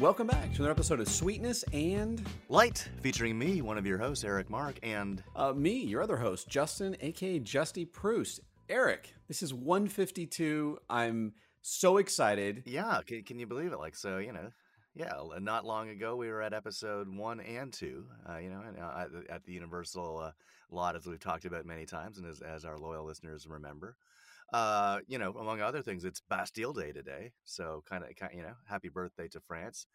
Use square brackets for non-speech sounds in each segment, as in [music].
Welcome back to another episode of Sweetness and Light, featuring me, one of your hosts, Eric Mark, and uh, me, your other host, Justin, aka Justy Proust. Eric, this is 152. I'm so excited. yeah, can, can you believe it? Like, so, you know, yeah, not long ago we were at episode one and two, uh, you know, and, uh, at, the- at the Universal uh, lot, as we've talked about many times, and as, as our loyal listeners remember. Uh, you know, among other things, it's Bastille Day today. So, kind of, you know, happy birthday to France,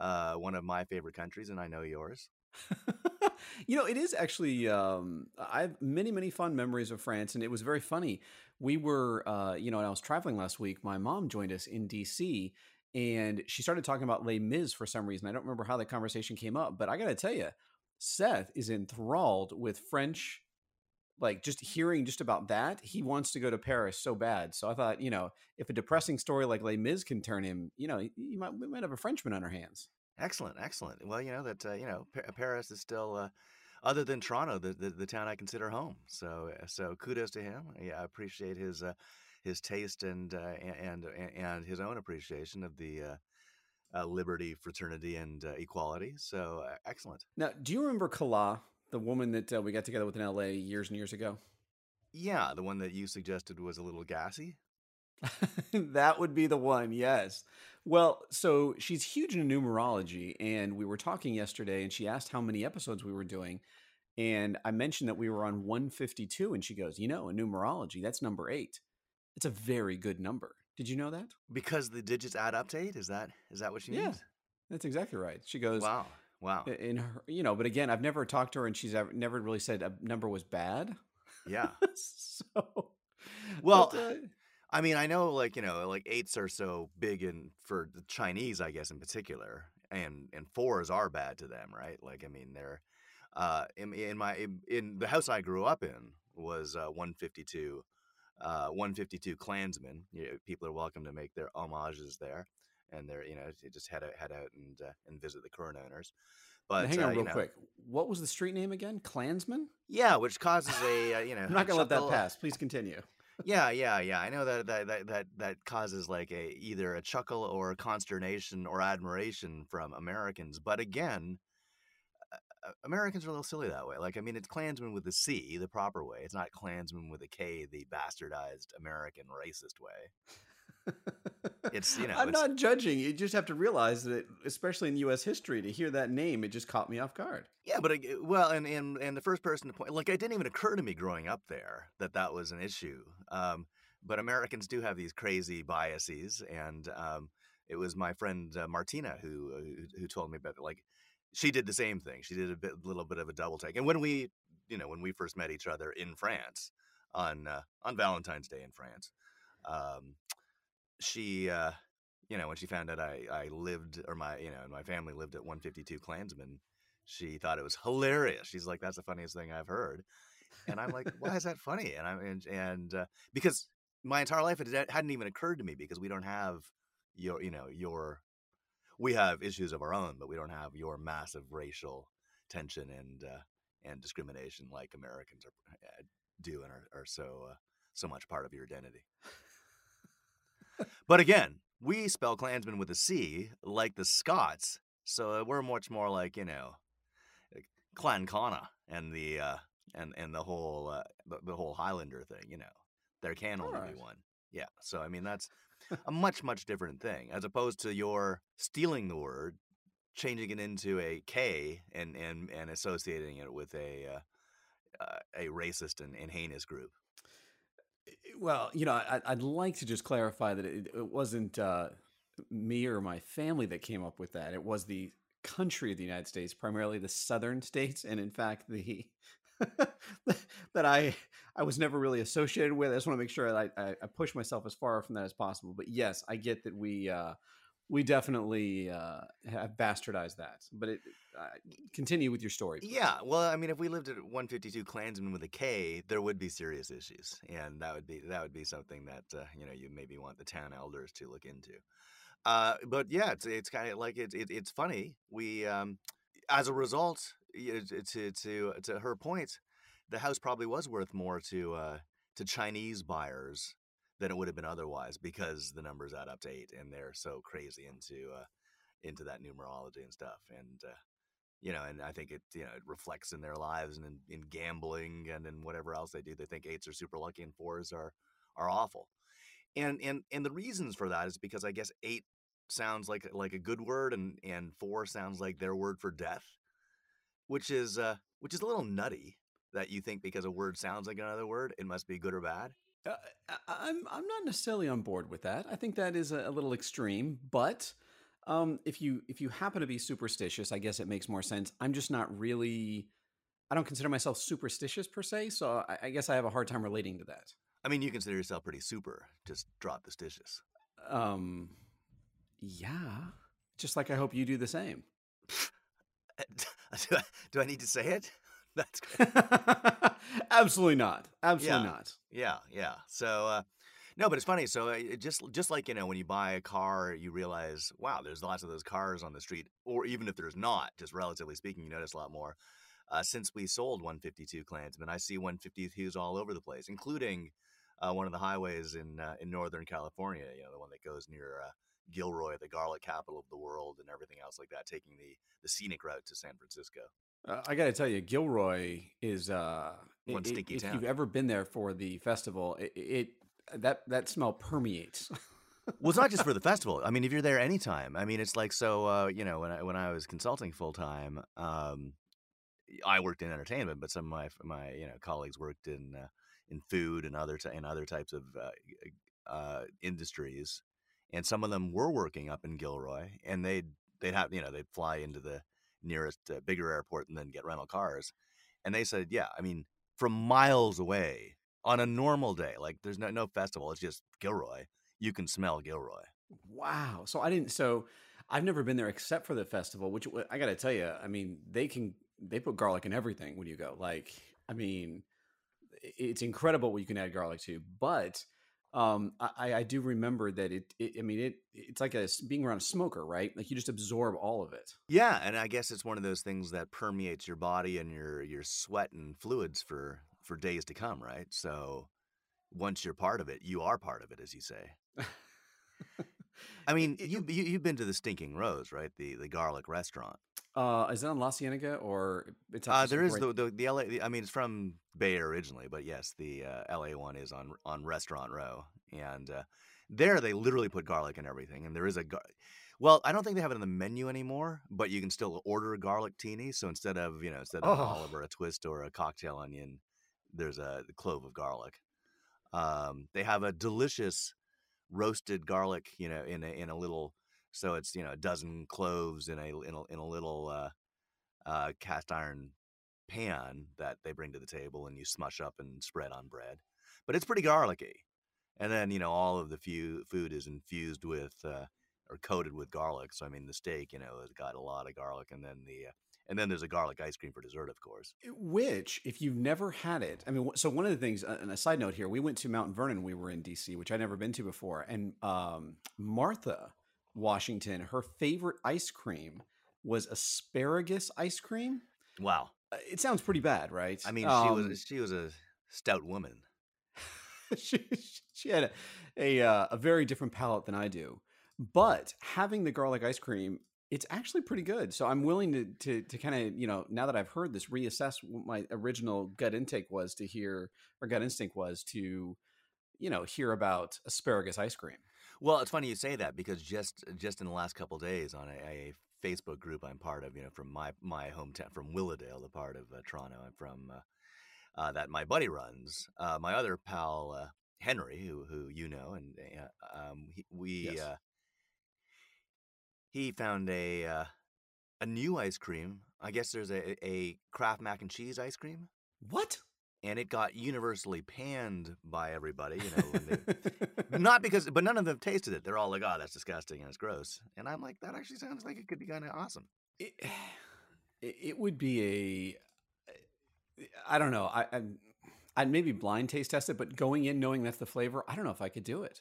uh, one of my favorite countries, and I know yours. [laughs] you know, it is actually. Um, I have many, many fond memories of France, and it was very funny. We were, uh, you know, when I was traveling last week, my mom joined us in DC, and she started talking about Les Mis for some reason. I don't remember how the conversation came up, but I got to tell you, Seth is enthralled with French. Like just hearing just about that, he wants to go to Paris so bad. So I thought, you know, if a depressing story like Les Mis can turn him, you know, you might we might have a Frenchman on our hands. Excellent, excellent. Well, you know that uh, you know Pa- Paris is still, uh, other than Toronto, the, the the town I consider home. So uh, so kudos to him. Yeah, I appreciate his uh, his taste and uh, and and and his own appreciation of the uh, uh, liberty, fraternity, and uh, equality. So uh, excellent. Now, do you remember Kala, the woman that uh, we got together with in LA years and years ago? Yeah, the one that you suggested was a little gassy. [laughs] that would be the one, yes. Well, so she's huge in numerology, and we were talking yesterday, and she asked how many episodes we were doing. And I mentioned that we were on 152, and she goes, You know, in numerology, that's number eight. It's a very good number. Did you know that? Because the digits add up to eight. Is that is that what she Yeah. means? That's exactly right. She goes, Wow, wow. In her, you know, but again, I've never talked to her, and she's ever, never really said a number was bad. Yeah. [laughs] so, Well, but, uh, I mean, I know like, you know, like eights are so big in for the Chinese, I guess in particular, and and fours are bad to them, right? Like I mean, they're uh in, in my in, in the house I grew up in was uh 152 uh 152 Clansmen. You know, people are welcome to make their homages there and they're, you know, just head out head out and uh, and visit the current owners. now But hang on uh, real you know, quick. What was the street name again? Clansman? Yeah, which causes a, uh, you [laughs] know, I'm not gonna let that pass. Please continue. yeah, yeah, yeah. I know that that that that, causes like a either a chuckle or consternation or admiration from Americans. But again, uh, uh, Americans are a little silly that way. Like, I mean, it's Clansman with a C, the proper way. It's not Klansman with a K, the bastardized American racist way. [laughs] It's, you know, I'm not judging. You just have to realize that, especially in U.S. history, to hear that name, it just caught me off guard. Yeah, but ag- well, and and and the first person to point, like, it didn't even occur to me growing up there that that was an issue. Um, but Americans do have these crazy biases, and um, it was my friend uh, Martina who, uh, who who told me about it. Like, she did the same thing. She did a bit, little bit of a double take. And when we, you know, when we first met each other in France on uh, on Valentine's Day in France, um, she. Uh, you know, when she found out I, I lived, or my, you know, and my family lived at 152 Clansman, she thought it was hilarious. She's like, "That's the funniest thing I've heard," and I'm like, "Why is that funny?" And I'm and, and uh, because my entire life it had- hadn't even occurred to me because we don't have your, you know, your we have issues of our own, but we don't have your massive racial tension and uh, and discrimination like Americans are uh, do and are, are so uh, so much part of your identity. But again, we spell Clansman with a C, like the Scots, so we're much more like you know, like Clan Connor and the uh, and and the whole uh, the, the whole Highlander thing. You know, there can only Alright. be one. Yeah, so I mean that's a much much different thing as opposed to your stealing the word, changing it into a K and and and associating it with a uh, uh, a racist and, and heinous group. Well, you know, I, I'd like to just clarify that it, it wasn't uh, me or my family that came up with that. It was the country of the United States, primarily the southern states, and in fact, the [laughs] that I I was never really associated with. I just want to make sure I, I, I push myself as far from that as possible. But yes, I get that we uh, we definitely uh, have bastardized that. But it, uh, continue with your story. please. Yeah, well, I mean, if we lived at 152 Klansmen with a K, there would be serious issues, and that would be that would be something that uh, you know you maybe want the town elders to look into. Uh, but yeah, it's it's kind of like it's it, it's funny. We um, as a result, to to to her point, the house probably was worth more to uh, to Chinese buyers than it would have been otherwise because the numbers add up to eight, and they're so crazy into uh, into that numerology and stuff. And uh, you know, and I think it you know it reflects in their lives and in, in gambling and in whatever else they do. They think eights are super lucky and fours are are awful. And and and the reasons for that is because I guess eight sounds like like a good word and and four sounds like their word for death, which is uh which is a little nutty that you think because a word sounds like another word it must be good or bad. Uh, I'm I'm not necessarily on board with that. I think that is a, a little extreme, but um, if you if you happen to be superstitious, I guess it makes more sense. I'm just not really. I don't consider myself superstitious per se, so I, I guess I have a hard time relating to that. I mean, you consider yourself pretty super. Just drop the stitious. Um, yeah, just like I hope you do the same. [laughs] do, I, do I need to say it? [laughs] That's Absolutely not. Absolutely Yeah. not. yeah, yeah. So uh, no, but it's funny. So uh, it just just like you know, when you buy a car, you realize, wow, there's lots of those cars on the street, or even if there's not, just relatively speaking, you notice a lot more. Uh, since we sold 152 Clansmen, I see 152s all over the place, including uh, one of the highways in uh, in Northern California. You know, the one that goes near uh, Gilroy, the garlic capital of the world, and everything else like that, taking the the scenic route to San Francisco. Uh, I got to tell you, Gilroy is uh, One i- i- stinky if town. you've ever been there for the festival, it, it that that smell permeates. well, it's not just for the [laughs] festival. I mean, if you're there anytime, I mean, it's like so. Uh, you know, when I when I was consulting full time, um, I worked in entertainment, but some of my my you know colleagues worked in uh, in food and other ty- and other types of uh, uh, industries, and some of them were working up in Gilroy, and they'd they'd have you know they'd fly into the nearest uh, bigger airport and then get rental cars, and they said, yeah, I mean, from miles away on a normal day, like there's no no festival, it's just Gilroy. You can smell Gilroy. wow. So I didn't. So I've never been there except for the festival. Which I got to tell you, I mean, they can they put garlic in everything when you go. Like, I mean, it's incredible what you can add garlic to. But um, I, I do remember that it, it. I mean, it it's like a, being around a smoker, right? Like you just absorb all of it. Yeah, and I guess it's one of those things that permeates your body and your your sweat and fluids for for days to come, right? So once you're part of it, you are part of it, as you say. [laughs] I mean, you, you you've been to the Stinking Rose, right? The the garlic restaurant. Uh, is it on La Cienega or it's Uh, there is right- the, the the LA. I mean, it's from Bay Area originally, but yes, the uh, LA one is on on Restaurant Row, and uh, there they literally put garlic in everything. And there is a gar- well, I don't think they have it on the menu anymore, but you can still order a garlic teeny. So instead of you know instead of an Oh. olive or a twist or a cocktail onion, there's a clove of garlic. Um, they have a delicious roasted garlic, you know, in a in a little. So it's you know a dozen cloves in a in a, in a little uh, uh, cast iron pan that they bring to the table and you smush up and spread on bread. But it's pretty garlicky. And then, you know, all of the few, food is infused with uh, or coated with garlic. So I mean, the steak, you know, has got a lot of garlic and then the uh, and then there's a garlic ice cream for dessert, of course. Which, if you've never had it, I mean, so one of the things, and a side note here, we went to Mount Vernon. We were in DC, which I'd never been to before, and um, Martha Washington, her favorite ice cream was asparagus ice cream. Wow. Uh, It sounds pretty bad, right? I mean, she Um, was she was a stout woman. [laughs] she, she had a a, uh, a very different palate than I do, but having the garlic ice cream, it's actually pretty good. So I'm willing to to, to kind of you know now that I've heard this, reassess what my original gut intake was to hear or gut instinct was to you know hear about asparagus ice cream. Well, it's funny you say that because just just in the last couple days on a, a Facebook group I'm part of, you know, from my my hometown, from Willowdale, the part of uh, Toronto I'm from, uh, uh, that my buddy runs. Uh, my other pal uh, Henry, who who you know, and uh, um, he, we Yes. uh, he found a uh, a new ice cream. I guess there's a a Kraft mac and cheese ice cream, What? And it got universally panned by everybody. You know, they, [laughs] not because, but none of them tasted it. They're all like, "Oh, that's disgusting and it's gross." And I'm like, "That actually sounds like it could be kind of awesome." [sighs] it, it would be a I don't know. I I'd, I'd maybe blind taste test it, but going in knowing that's the flavor, I don't know if I could do it.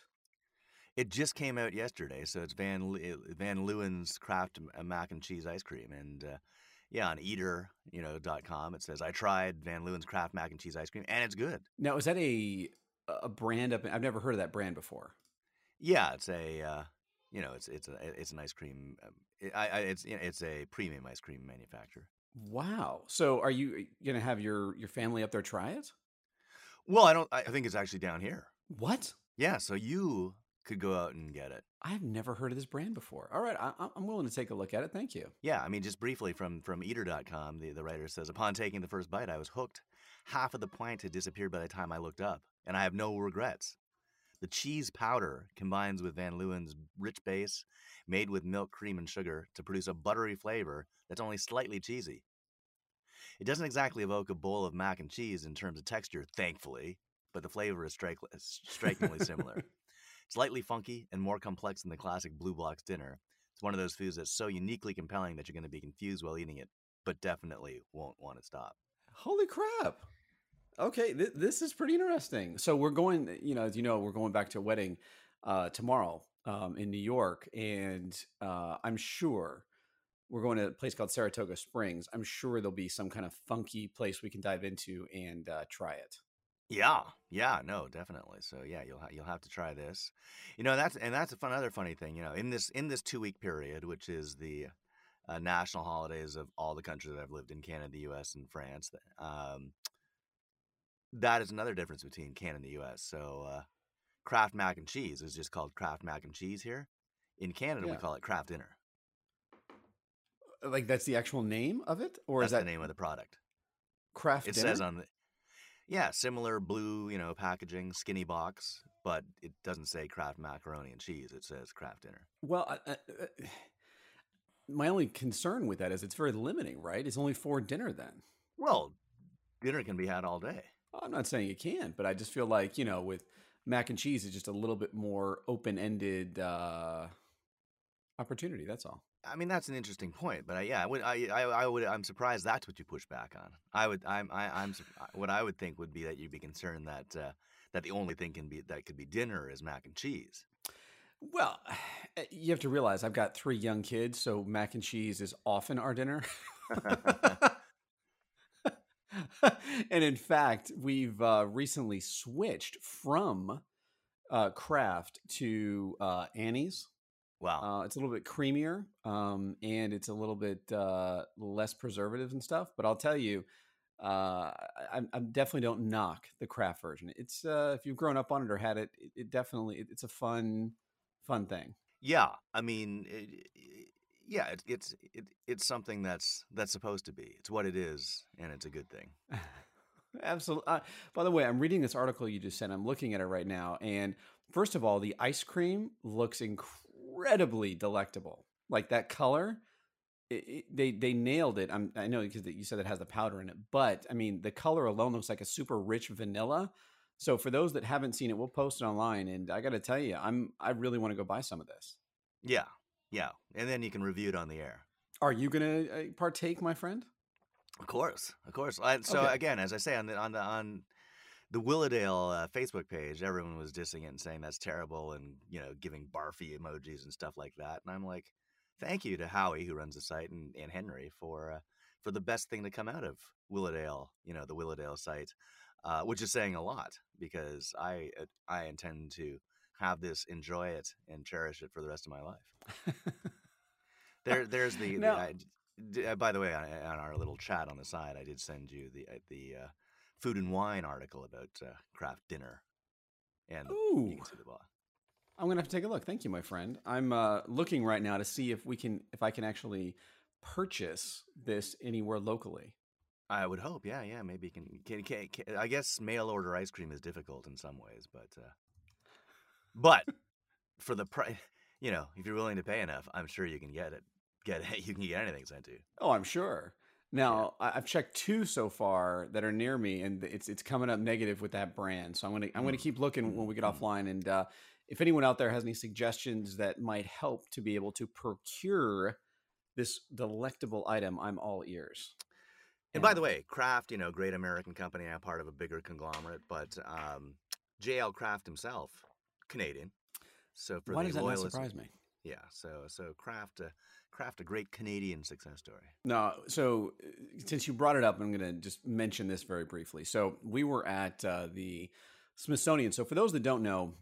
It just came out yesterday, so it's Van Van Leeuwen's Kraft uh, mac and cheese ice cream, and uh, yeah, on Eater, you know, dot com, it says I tried Van Leeuwen's Kraft mac and cheese ice cream, and it's good. Now, is that a a brand up? I've never heard of that brand before. Yeah, it's a uh, you know, it's it's a it's an ice cream. Um, it, I, I, it's you know, it's a premium ice cream manufacturer. Wow. So are you going to have your your family up there try it? Well, I don't. I think it's actually down here. What? Yeah. So you could go out and get it. I've never heard of this brand before. All right, I, I'm willing to take a look at it. Thank you. Yeah, I mean, just briefly from from Eater.com, the the writer says, upon taking the first bite, I was hooked. Half of the pint had disappeared by the time I looked up, and I have no regrets. The cheese powder combines with Van Leeuwen's rich base, made with milk, cream, and sugar, to produce a buttery flavor that's only slightly cheesy. It doesn't exactly evoke a bowl of mac and cheese in terms of texture, thankfully, but the flavor is strikingly similar. [laughs] Slightly funky and more complex than the classic Blue Box dinner. It's one of those foods that's so uniquely compelling that you're going to be confused while eating it, but definitely won't want to stop. Holy crap. Okay, th- this is pretty interesting. So we're going, you know, as you know, we're going back to a wedding uh, tomorrow um, in New York, and uh, I'm sure we're going to a place called Saratoga Springs. I'm sure there'll be some kind of funky place we can dive into and uh, try it. Yeah, yeah, no, definitely. So yeah, you'll ha- you'll have to try this. You know, that's and that's a fun other funny thing. You know, in this in this two week period, which is the uh, national holidays of all the countries that I've lived in Canada, the U.S., and France. Um, that is another difference between Canada and the U.S. So, uh, Kraft mac and cheese is just called Kraft mac and cheese here. In Canada, yeah. we call it Kraft dinner. Like that's the actual name of it, or that's is that the name of the product? Kraft. It dinner? says on the yeah, similar blue, you know, packaging, skinny box, but it doesn't say Kraft macaroni and cheese. It says Kraft dinner. Well, uh, uh, [sighs] my only concern with that is it's very limiting, right? It's only for dinner then. Well, dinner can be had all day. I'm not saying it can't, but I just feel like you know with mac and cheese, it's just a little bit more open ended uh, opportunity. That's all. I mean, that's an interesting point, but I, yeah, I would, I, I, I, would, I'm surprised that's what you push back on. I would, I'm, I, I'm, what I would think would be that you'd be concerned that uh, that the only thing can be that could be dinner is mac and cheese. Well, [sighs] you have to realize I've got three young kids, so mac and cheese is often our dinner. [laughs] and in fact, we've uh, recently switched from uh, Kraft to uh, Annie's. Wow, uh, it's a little bit creamier, um, and it's a little bit uh, less preservatives and stuff. But I'll tell you, uh, I, I, definitely don't knock the Kraft version. It's if you've grown up on it or had it, it, it definitely it, it's a fun, fun thing. Yeah, I mean, it, yeah, it, it's it, it's something that's that's supposed to be. It's what it is, and it's a good thing. [laughs] Absolutely. Uh, by the way, I'm reading this article you just sent. I'm looking at it right now, and first of all, the ice cream looks incredibly delectable. Like that color, it, it, they they nailed it. I'm, I know because you said it has the powder in it, but I mean the color alone looks like a super rich vanilla. So for those that haven't seen it, we'll post it online, and I got to tell you, I'm I really want to go buy some of this. Yeah, yeah, and then you can review it on the air. Are you to uh, partake, my friend? Of course, of course. so okay. again, as I say on the on the on the Willowdale uh, Facebook page, everyone was dissing it and saying that's terrible, and you know, giving barfy emojis and stuff like that. And I'm like, thank you to Howie who runs the site and, and Henry for uh, for the best thing to come out of Willowdale. You know, the Willowdale site, uh, which is saying a lot because I uh, I intend to have this, enjoy it, and cherish it for the rest of my life. [laughs] there, there's the. now, the I, uh, by the way, on, on, our little chat on the side, I did send you the uh, the uh, food and wine article about uh, Kraft dinner, and Ooh. you can see the box. I'm gonna have to take a look. Thank you, my friend. I'm uh, looking right now to see if we can, if I can actually purchase this anywhere locally. I would hope, yeah, yeah. Maybe can, can, can, can I guess mail order ice cream is difficult in some ways, but uh, but for the price, you know, if you're willing to pay enough, I'm sure you can get it. Get it. [laughs] You can get anything sent to you. Oh, I'm sure. Now yeah. I've checked two so far that are near me, and it's it's coming up negative with that brand. So I'm gonna I'm gonna mm. keep looking when we get mm-hmm. offline. And uh, if anyone out there has any suggestions that might help to be able to procure this delectable item, I'm all ears. And by the way, Kraft, you know, great American company, now part of a bigger conglomerate, but um, J.L. Kraft himself Canadian. So for why the does that loyalists, surprise me? Yeah, so so Kraft uh, Kraft a great Canadian success story. No, so uh, since you brought it up, I'm going to just mention this very briefly. So we were at uh, the Smithsonian. So for those that don't know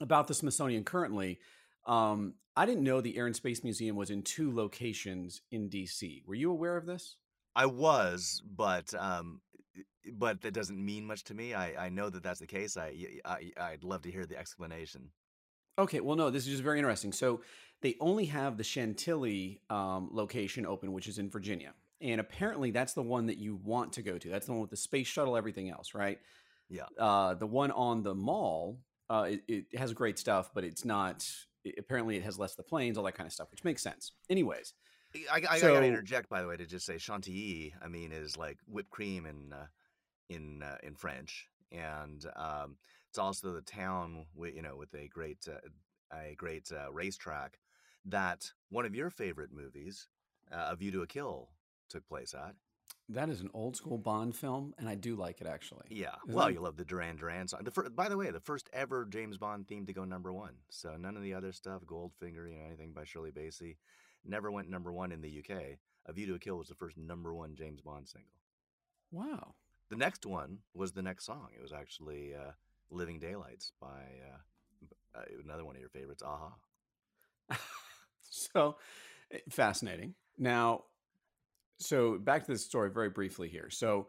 about the Smithsonian currently, Um, I didn't know the Air and Space Museum was in two locations in DC. Were you aware of this? I was, but um, but that doesn't mean much to me. I, I know that that's the case. I, I I'd love to hear the explanation. Okay, well, no, this is just very interesting. So they only have the Chantilly um, location open, which is in Virginia, and apparently that's the one that you want to go to. That's the one with the space shuttle, everything else, right? Yeah. Uh, the one on the mall, uh, it, it has great stuff, but it's not. It, apparently, it has less of the planes, all that kind of stuff, which makes sense. Anyways, I, I, So- I gotta interject, by the way, to just say Chantilly. I mean, is like whipped cream in uh, in uh, in French, and um, it's also the town with you know with a great uh, a great uh, racetrack that one of your favorite movies, uh, A View to a Kill, took place at. that is an old school Bond film, and I do like it actually. Yeah, Isn't well, that- you love the Duran Duran song. The fir- by the way, the first ever James Bond theme to go number one. So none of the other stuff, Goldfinger, you know, anything by Shirley Bassey, never went number one in the UK. A View to a Kill was the first number one James Bond single. Wow. The next one was the next song. It was actually uh, "Living Daylights" by uh, uh, another one of your favorites, a-ha. [laughs] so eh, fascinating. Now, so back to this story very briefly here. So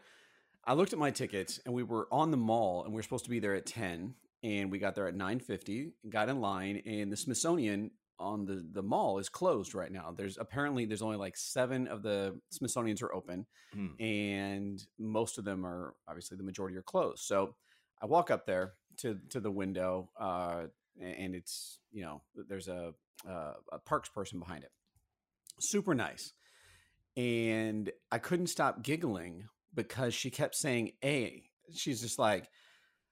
I looked at my tickets and we were on the mall and we are supposed to be there at 10 and we got there at 9:50, got in line and the Smithsonian on the the mall is closed right now. There's apparently there's only like 7 of the Smithsonians are open Hmm. and most of them are obviously the majority are closed. So I walk up there to to the window, uh, and it's you know there's a uh, a parks person behind it, super nice, and I couldn't stop giggling because she kept saying "a." She's just like,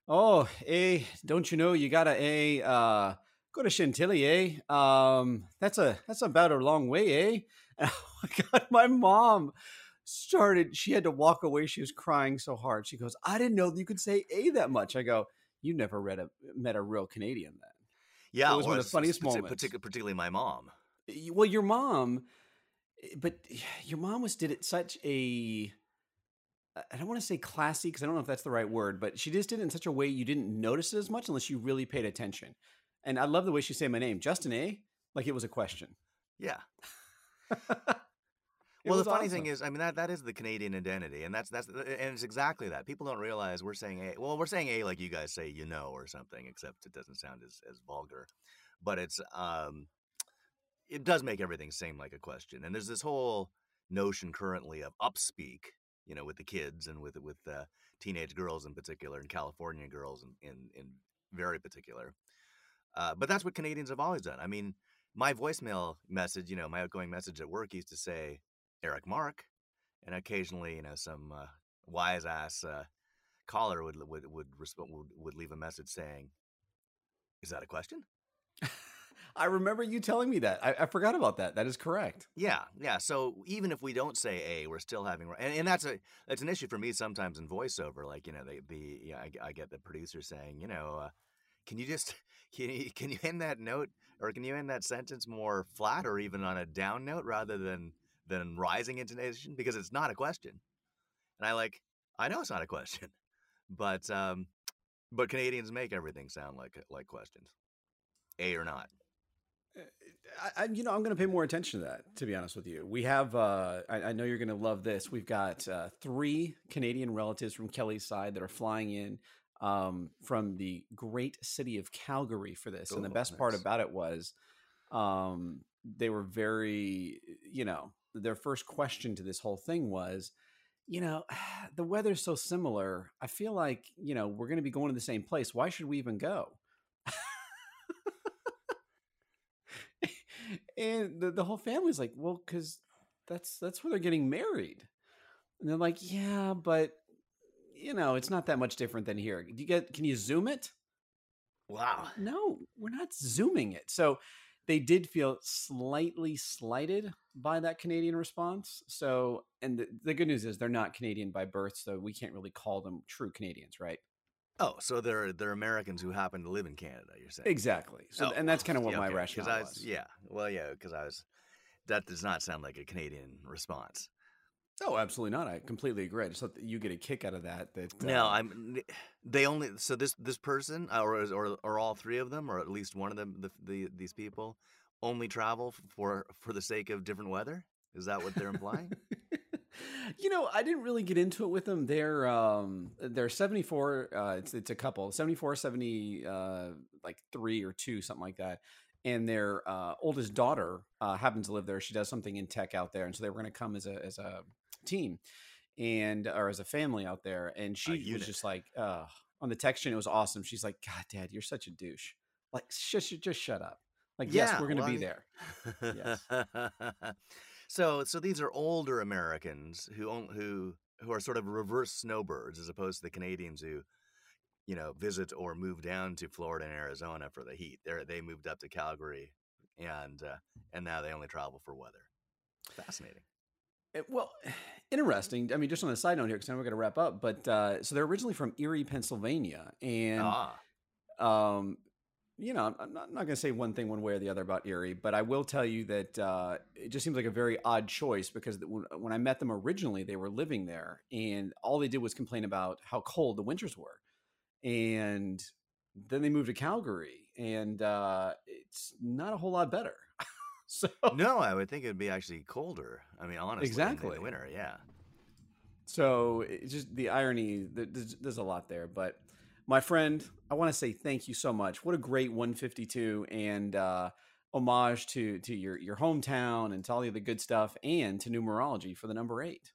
"Oh, a, don't you know you gotta a uh, go to Chantilly, eh? Um, that's a that's about a long way, eh?" [laughs] And oh my god, my mom started she had to walk away she was crying so hard she goes i didn't know you could say a that much i go you never read a met a real canadian then Yeah, It was one of the funniest moments. partic- particularly my mom. Well your mom eh, but your mom was did it such a I don't want to say classy because i don't know if that's the right word but she just did it in such a way you didn't notice it as much unless you really paid attention and i love the way she said my name justin a like it was a question Yeah. [laughs] Well, the funny thing is, I mean, that that is the Canadian identity, and that's that's and it's exactly that. People don't realize we're saying a. Well, we're saying a like you guys say, you know, or something, except it doesn't sound as as vulgar. But it's um, it does make everything seem like a question, and there's this whole notion currently of upspeak, you know, with the kids and with with uh, teenage girls in particular, and California girls in in, in very particular. Uh, but that's what Canadians have always done. I mean, my voicemail message, you know, my outgoing message at work used to say Eric Mark, and occasionally, you know, some uh, wise ass uh, caller would would would, resp- would would leave a message saying, "Is that a question?" [laughs] i remember you telling me that I, I forgot about that that is correct Yeah, yeah. So even if we don't say a, we're still having, and, and that's a that's an issue for me sometimes in voiceover. Like you know, the the yeah, I, I get the producer saying, you know, uh, can you just [laughs] can you can you end that note or can you end that sentence more flat or even on a down note rather than than rising intonation because it's not a question. And I like I know it's not a question, [laughs] but um, but Canadians make everything sound like like questions, a or not. I, I, you know, I'm going to pay more attention to that. To be honest with you, we have. Uh, I, I know you're going to love this. We've got uh, three Canadian relatives from Kelly's side that are flying in um, from the great city of Calgary for this. and the Oh, best part about it was, um, they were very. You know, their first question to this whole thing was, you know, [sighs] the weather's so similar. I feel like you know we're going to be going to the same place. Why should we even go? [laughs] and the, the whole family's like, well, because that's that's where they're getting married. And they're like, yeah, but you know, it's not that much different than here. Do you get? Can you zoom it? Wow. No, we're not zooming it. So they did feel slightly slighted by that Canadian response. So, and the, the good news is they're not Canadian by birth, so we can't really call them true Canadians, right? Oh, so they're they're Americans who happen to live in Canada. You're saying Exactly. So, Oh, and that's kind of what yeah, my okay, rationale I was, was. Yeah, well, yeah, because I was. That does not sound like a Canadian response. Oh, absolutely not. I completely agree. I just thought you get a kick out of that. That No, uh, I'm. They only so this this person or or or all three of them or at least one of them the, the these people only travel for for the sake of different weather. Is that what they're implying? [laughs] you know, I didn't really get into it with them. They're um they're 74 uh it's it's a couple. 74 70 uh like 3 or 2 something like that. And their uh oldest daughter uh happens to live there. She does something in tech out there and so they were going to come as a as a team and or as a family out there and she was just like uh on the text chain it was awesome. She's like, "God, dad, you're such a douche." Like just just shut up. Like, yes, we're going to well, be there. Yes. [laughs] so so these are older Americans who who who are sort of reverse snowbirds as opposed to the Canadians who you know visit or move down to Florida and Arizona for the heat. They they moved up to Calgary and uh, and now they only travel for weather. Fascinating. Uh, Well, [sighs] interesting. I mean, just on a side note here, because now we're going to wrap up. But uh, so they're originally from Erie, Pennsylvania, and ah, um, you know, I'm not, not going to say one thing one way or the other about Erie, but I will tell you that uh, it just seems like a very odd choice because when, when I met them originally, they were living there, and all they did was complain about how cold the winters were, and then they moved to Calgary, and uh, it's not a whole lot better. [laughs] so no, I would think it'd be actually colder. I mean, honestly, Exactly. the winter, yeah. So it's just the irony. There's, there's a lot there, but my friend, I want to say thank you so much. What a great 152 and uh, homage to to your your hometown and to all the other good stuff, and to numerology for the number eight.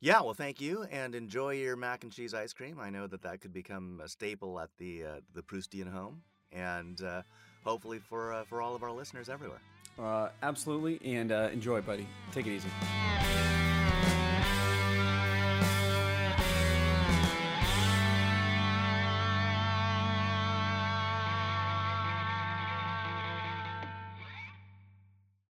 Yeah, well, thank you, and enjoy your mac and cheese ice cream. I know that that could become a staple at the uh, the Proustian home, and uh, hopefully for uh, for all of our listeners everywhere. Uh, absolutely, and uh, enjoy, buddy. Take it easy.